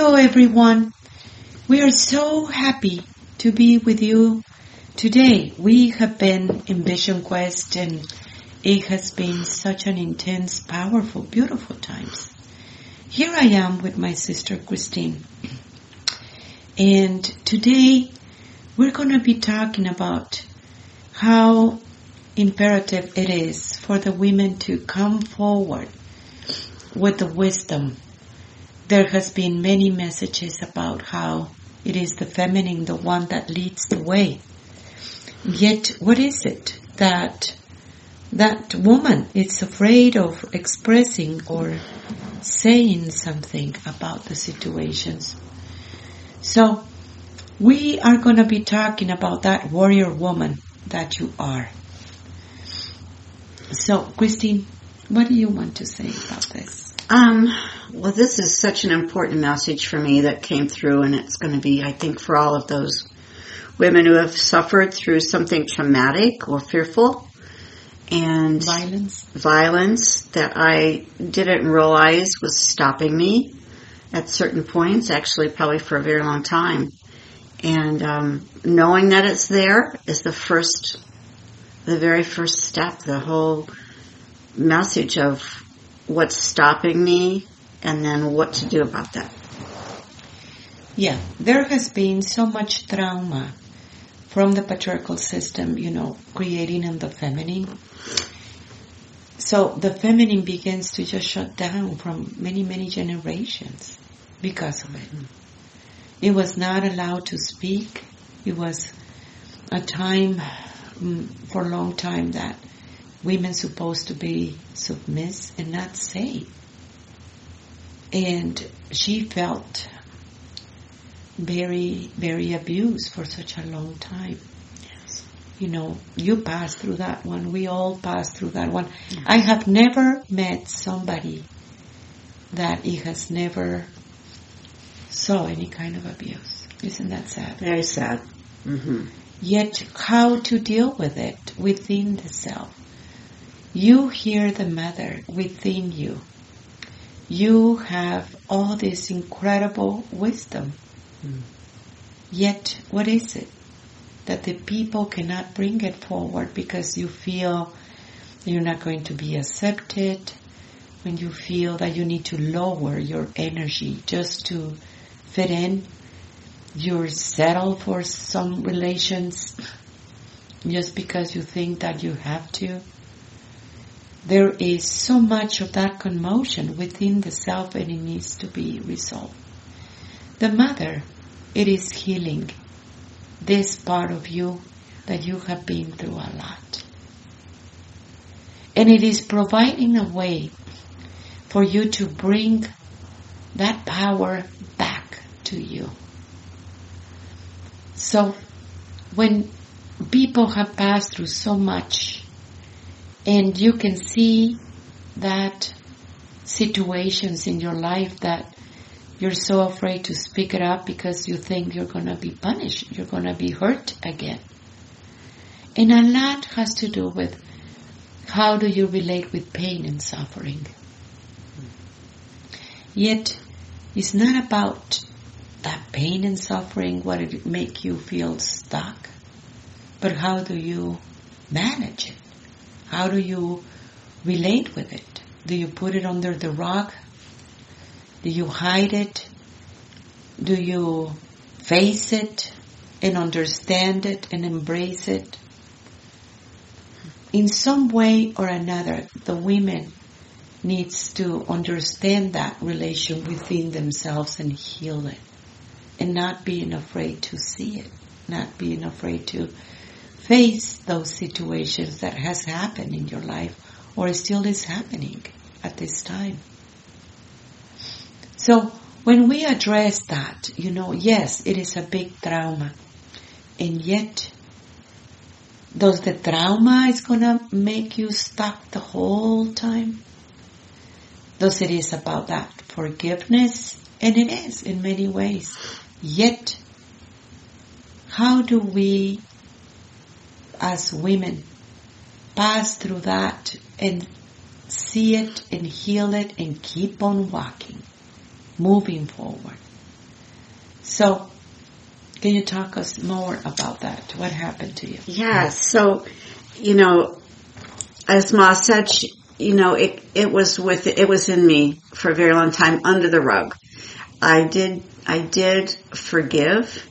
Hello everyone. We are so happy to be with you today. We have been in Vision Quest and it has been such an intense, powerful, beautiful times. Here I am with my sister Christine. And today we're going to be talking about how imperative it is for the women to come forward with the wisdom. There has been many messages about how it is the feminine, the one that leads the way. Yet, what is it that that woman is afraid of expressing or saying something about the situations? So, we are going to be talking about that warrior woman that you are. So, Christine, what do you want to say about this? Um, well, this is such an important message for me that came through, and it's going to be, I think, for all of those women who have suffered through something traumatic or fearful and Violence. violence that I didn't realize was stopping me at certain points, actually, probably for a very long time. And um, knowing that it's there is the first, the very first step, the whole message of what's stopping me and then what to do about that. Yeah, there has been so much trauma from the patriarchal system, you know, creating in the feminine. So the feminine begins to just shut down from many, many generations because of it. It was not allowed to speak. It was a time, mm, for a long time that women supposed to be submiss and not say. And she felt very, very abused for such a long time. Yes. You know, you pass through that one. We all pass through that one. I have never met somebody that he has never saw any kind of abuse. Isn't that sad? Very sad. hmm Yet how to deal with it within the self. You hear the mother within you. You have all this incredible wisdom. Yet what is it? That the people cannot bring it forward because you feel you're not going to be accepted, when you feel that you need to lower your energy just to fit in, you're settled for some relations just because you think that you have to. There is so much of that commotion within the self and it needs to be resolved. The mother, it is healing this part of you that you have been through a lot. And it is providing a way for you to bring that power back to you. So when people have passed through so much and you can see that situations in your life that you're so afraid to speak it up because you think you're going to be punished, you're going to be hurt again. And a lot has to do with how do you relate with pain and suffering. Yet, it's not about that pain and suffering, what it make you feel stuck, but how do you manage it? How do you relate with it? Do you put it under the rug? Do you hide it? Do you face it and understand it and embrace it? In some way or another, the women needs to understand that relation within themselves and heal it and not being afraid to see it, not being afraid to face those situations that has happened in your life or still is happening at this time. So when we address that, you know, yes, it is a big trauma. And yet, does the trauma is gonna make you stuck the whole time? Does it is about that forgiveness? And it is in many ways. Yet, how do we as women pass through that and see it and heal it and keep on walking, moving forward? So, can you talk us more about that? What happened to you? Yeah, so, you know, as Ma said, she, you know, it, it was with, it was in me for a very long time under the rug. I did, I did forgive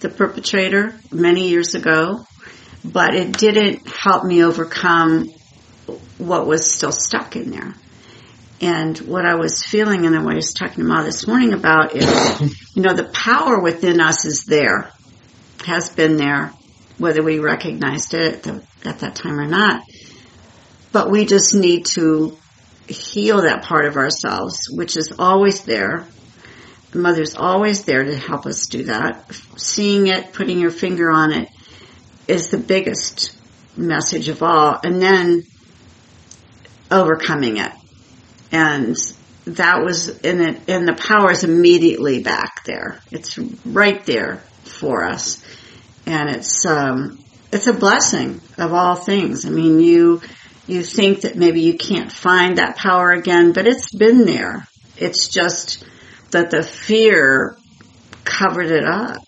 the perpetrator many years ago, but it didn't help me overcome what was still stuck in there. And what I was feeling and what I was talking to Ma this morning about is, you know, the power within us is there, has been there, whether we recognized it at, the, at that time or not. But we just need to heal that part of ourselves, which is always there. The mother's always there to help us do that. Seeing it, putting your finger on it is the biggest message of all. And then overcoming it. And that was in it, and the power is immediately back there. It's right there for us. And it's, um, it's a blessing of all things. I mean, you, you think that maybe you can't find that power again, but it's been there. It's just that the fear covered it up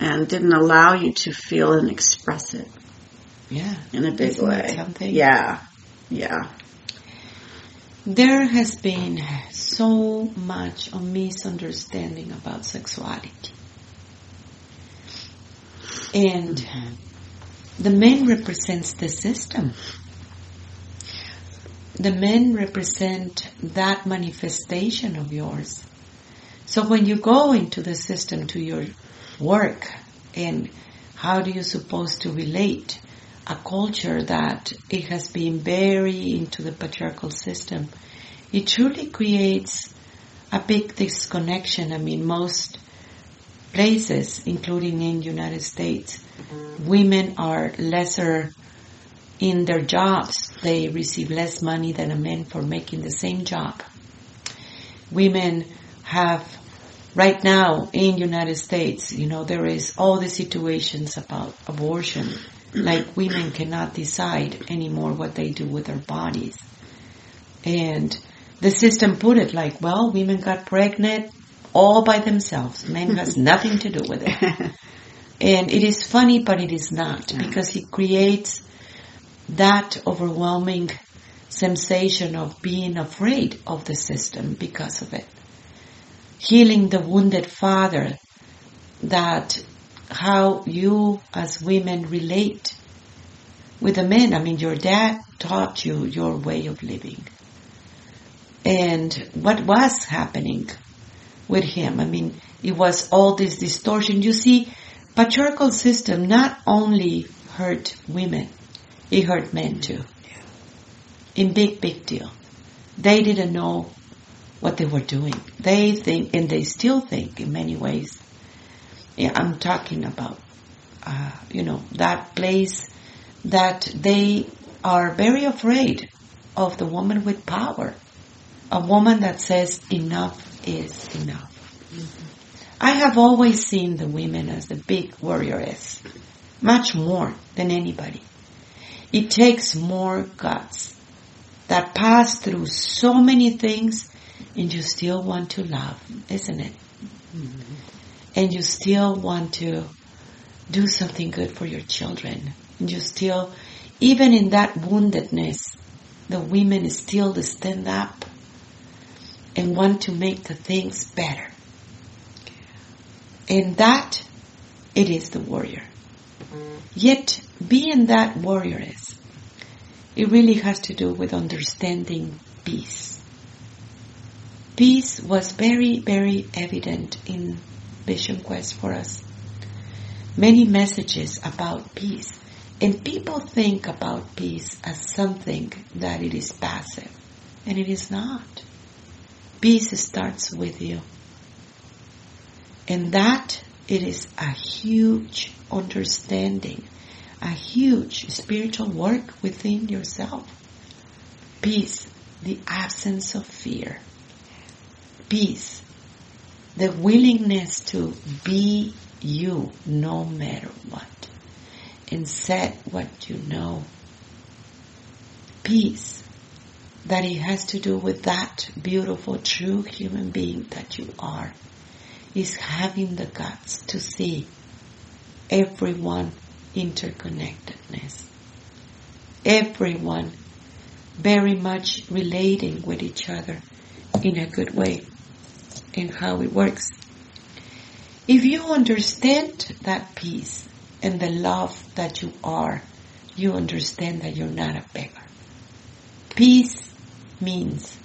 and didn't allow you to feel and express it. Yeah. In a big Isn't way. something? Yeah. Yeah. There has been so much of misunderstanding about sexuality. And mm-hmm. the men represents the system. The men represent that manifestation of yours. So when you go into the system to your work and how do you suppose to relate a culture that it has been very into the patriarchal system, it truly creates a big disconnection. I mean, most places, including in United States, mm-hmm. women are lesser in their jobs. They receive less money than a man for making the same job. Women have right now in United States, you know, there is all the situations about abortion. Mm-hmm. Like women cannot decide anymore what they do with their bodies. And the system put it like, well, women got pregnant all by themselves. Men has nothing to do with it. And it is funny, but it is not because it creates that overwhelming sensation of being afraid of the system because of it. Healing the wounded father that how you as women relate with the men. I mean, your dad taught you your way of living. And what was happening with him? I mean, it was all this distortion. You see, patriarchal system not only hurt women, it hurt men too. In big, big deal. They didn't know what they were doing. They think, and they still think in many ways. Yeah, I'm talking about, uh, you know, that place that they are very afraid of the woman with power. A woman that says enough is enough. I have always seen the women as the big warrioress, much more than anybody. It takes more guts that pass through so many things and you still want to love, isn't it? Mm-hmm. And you still want to do something good for your children. And you still, even in that woundedness, the women still stand up and want to make the things better. And that, it is the warrior. Yet, being that warrioress, it really has to do with understanding peace. Peace was very, very evident in Vision Quest for us. Many messages about peace. And people think about peace as something that it is passive. And it is not. Peace starts with you. And that it is a huge understanding, a huge spiritual work within yourself. Peace, the absence of fear. Peace, the willingness to be you no matter what and set what you know. Peace, that it has to do with that beautiful true human being that you are. is having the guts to see everyone interconnectedness. Everyone very much relating with each other in a good way and how it works. If you understand that peace and the love that you are, you understand that you're not a beggar. Peace means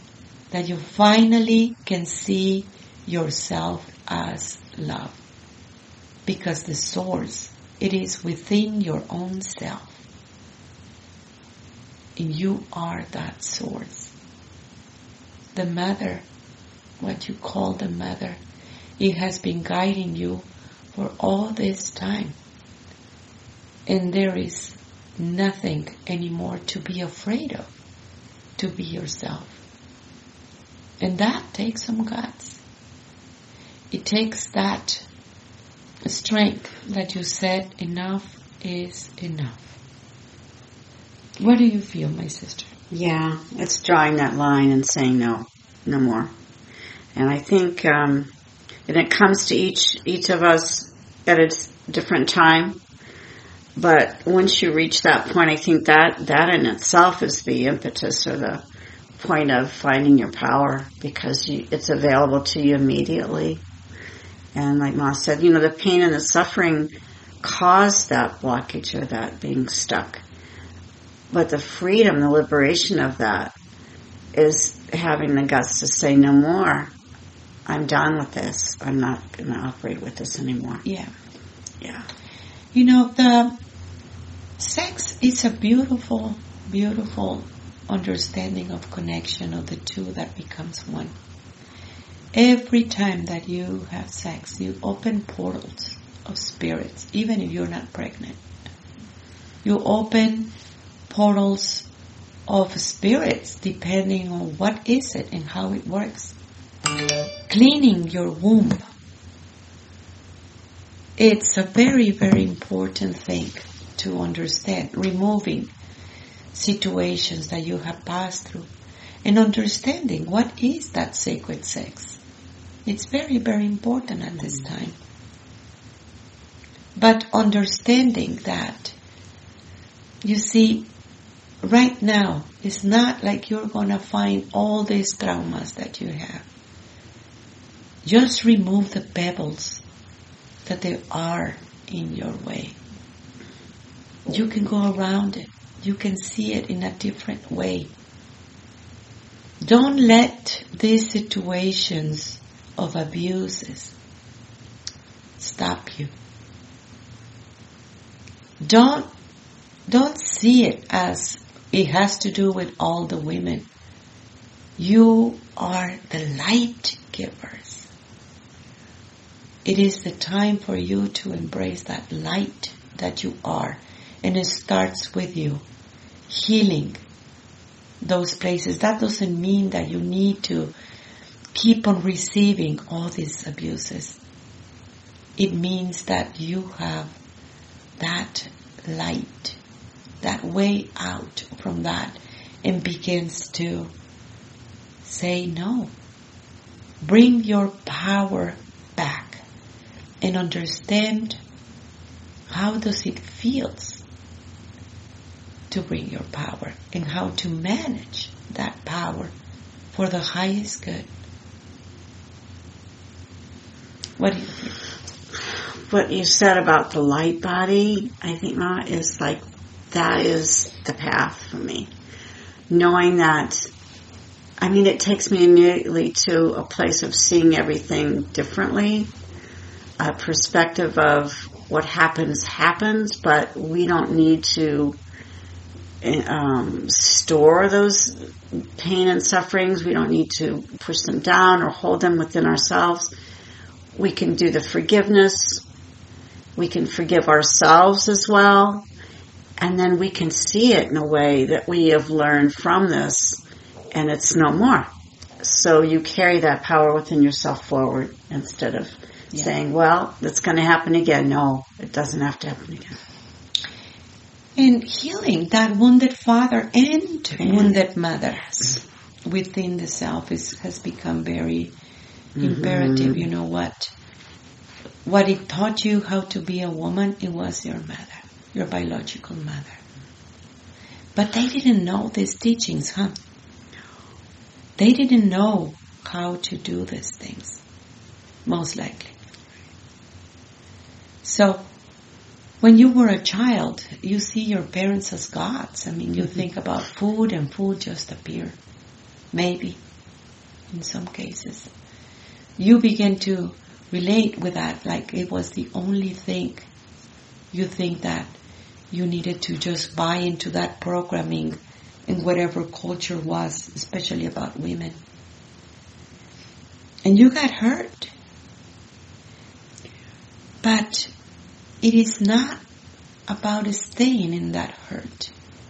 that you finally can see yourself as love. Because the source, it is within your own self. And you are that source. The mother, what you call the mother, it has been guiding you for all this time. And there is nothing anymore to be afraid of, to be yourself. And that takes some guts. It takes that strength that you said enough is enough. What do you feel, my sister? Yeah, it's drawing that line and saying no, no more. And I think, um, and it comes to each each of us at a different time. But once you reach that point, I think that that in itself is the impetus or the point of finding your power because you, it's available to you immediately. And like Ma said, you know, the pain and the suffering caused that blockage or that being stuck. But the freedom, the liberation of that is having the guts to say no more. I'm done with this. I'm not going to operate with this anymore. Yeah. Yeah. You know, the sex is a beautiful, beautiful understanding of connection of the two that becomes one. Every time that you have sex, you open portals of spirits, even if you're not pregnant. You open portals of spirits depending on what is it and how it works. Cleaning your womb. It's a very, very important thing to understand. Removing situations that you have passed through and understanding what is that sacred sex. It's very, very important at this mm-hmm. time. But understanding that, you see, right now, it's not like you're gonna find all these traumas that you have. Just remove the pebbles that there are in your way. You can go around it. You can see it in a different way. Don't let these situations of abuses stop you. Don't, don't see it as it has to do with all the women. You are the light givers. It is the time for you to embrace that light that you are. And it starts with you healing those places. That doesn't mean that you need to keep on receiving all these abuses. It means that you have that light, that way out from that and begins to say no. Bring your power back and understand how does it feels to bring your power and how to manage that power for the highest good. What do you think? What you said about the light body, I think, Ma, is like, that is the path for me. Knowing that, I mean, it takes me immediately to a place of seeing everything differently, a perspective of what happens happens, but we don't need to um, store those pain and sufferings. We don't need to push them down or hold them within ourselves. We can do the forgiveness. We can forgive ourselves as well. And then we can see it in a way that we have learned from this and it's no more. So you carry that power within yourself forward instead of yeah. saying, well, it's going to happen again. No, it doesn't have to happen again. And healing that wounded father and wounded mother within the self is, has become very mm-hmm. imperative. You know what? what it taught you how to be a woman, it was your mother, your biological mother. But they didn't know these teachings, huh? They didn't know how to do these things, most likely. So, when you were a child, you see your parents as gods. I mean, you mm-hmm. think about food and food just appear. Maybe, in some cases. You begin to relate with that like it was the only thing. You think that you needed to just buy into that programming in whatever culture was, especially about women. And you got hurt. But it is not about staying in that hurt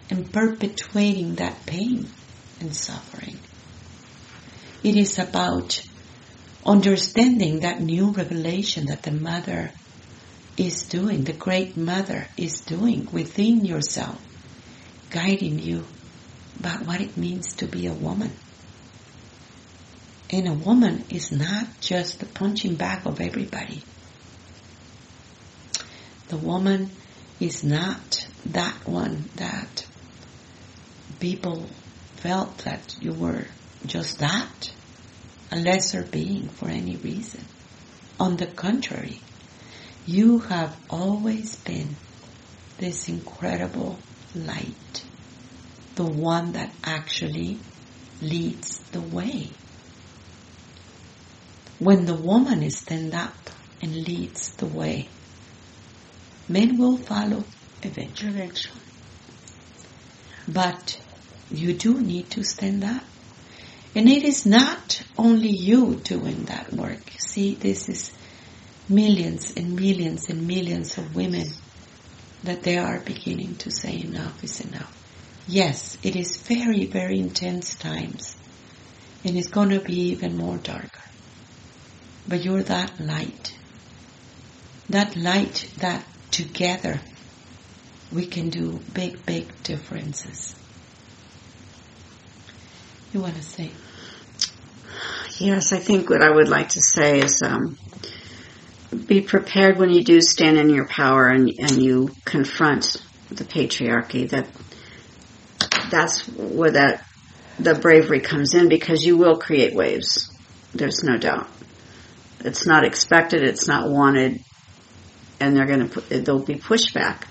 and perpetuating that pain and suffering. It is about understanding that new revelation that the mother is doing, the great mother is doing within yourself, guiding you about what it means to be a woman. And a woman is not just the punching bag of everybody. The woman is not that one that people felt that you were just that, a lesser being for any reason. On the contrary, you have always been this incredible light, the one that actually leads the way. When the woman is stand up and leads the way, men will follow eventually. Eventually. But you do need to stand up. And it is not only you doing that work. See, this is millions and millions and millions of women that they are beginning to say enough is enough. Yes, it is very, very intense times. And it's going to be even more darker. But you're that light. That light that together we can do big, big differences. You want to say? Yes, I think what I would like to say is um, be prepared when you do stand in your power and, and you confront the patriarchy. That that's where that the bravery comes in because you will create waves. There's no doubt. It's not expected. It's not wanted, and they're going to there'll be pushback.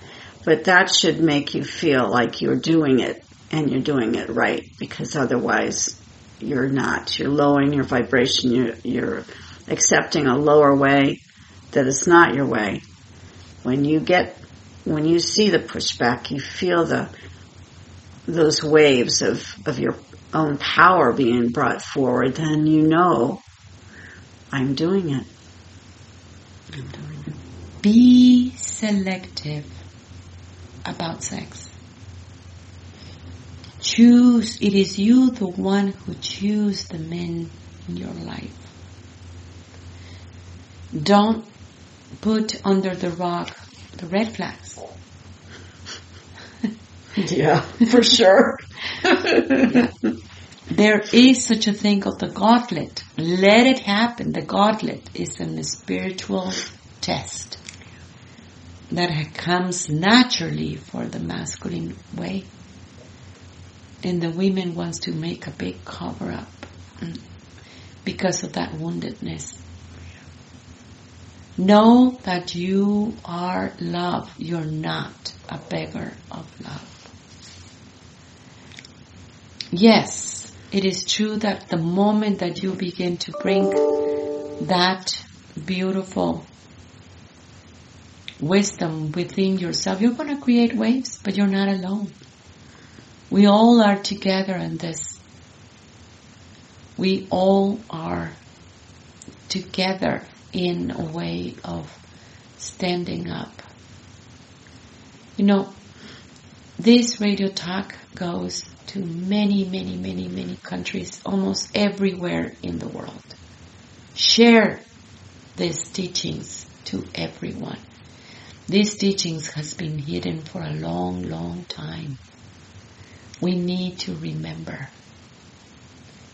But that should make you feel like you're doing it and you're doing it right because otherwise you're not. You're lowering your vibration. You're, you're accepting a lower way that is not your way. When you get, when you see the pushback, you feel the, those waves of, of your own power being brought forward, then you know, I'm doing it. I'm doing it. Be selective about sex. Choose, it is you the one who choose the men in your life. Don't put under the rock the red flags. Yeah, for sure. There is such a thing called the gauntlet. Let it happen. The gauntlet is a spiritual test that comes naturally for the masculine way. And the women wants to make a big cover up mm, because of that woundedness. Know that you are love. You're not a beggar of love. Yes, it is true that the moment that you begin to bring that beautiful wisdom within yourself, you're going to create waves, but you're not alone. We all are together in this. We all are together in a way of standing up. You know, this radio talk goes to many, many, many, many countries, almost everywhere in the world. Share these teachings to everyone. These teachings has been hidden for a long, long time. We need to remember.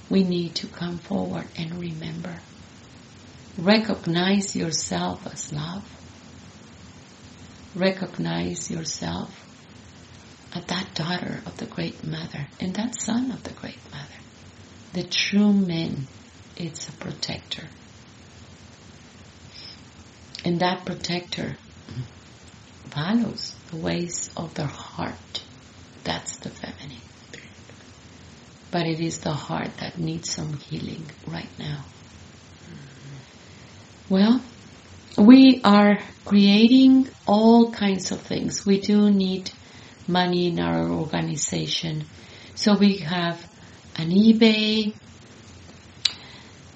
We need to come forward and remember. recognize yourself as love. Recognize yourself as that daughter of the Great Mother and that son of the Great Mother. The true man is a protector. And that protector follows the ways of their heart. That's the feminine. But it is the heart that needs some healing right now. Well, we are creating all kinds of things. We do need money in our organization. So we have an eBay,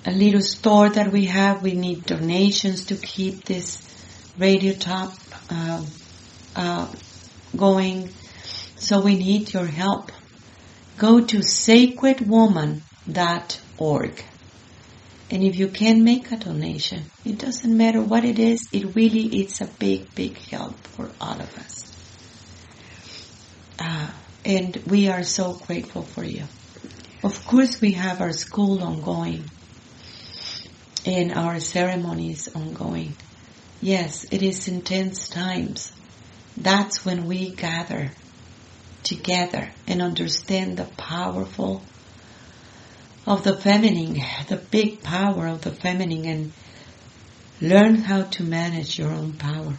a little store that we have. We need donations to keep this radio top uh, uh, going. So we need your help. Go to sacredwoman.org. And if you can make a donation, it doesn't matter what it is, it really is a big, big help for all of us. Uh, and we are so grateful for you. Of course, we have our school ongoing and our ceremonies ongoing. Yes, it is intense times. That's when we gather together and understand the powerful of the feminine, the big power of the feminine and learn how to manage your own power.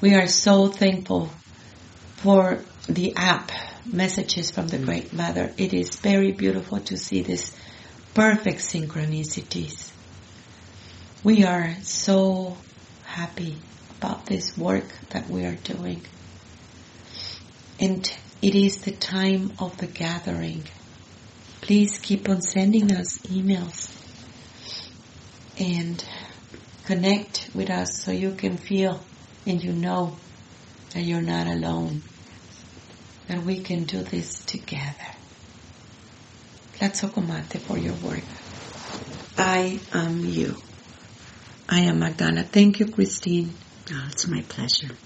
We are so thankful for the app, Messages from the Great Mother. It is very beautiful to see these perfect synchronicities. We are so happy about this work that we are doing. And it is the time of the gathering. Please keep on sending us emails and connect with us so you can feel and you know that you're not alone. That we can do this together. Tlazohcamati for your work. I am you. I am Magdana. Thank you, Christine. Oh, it's my pleasure.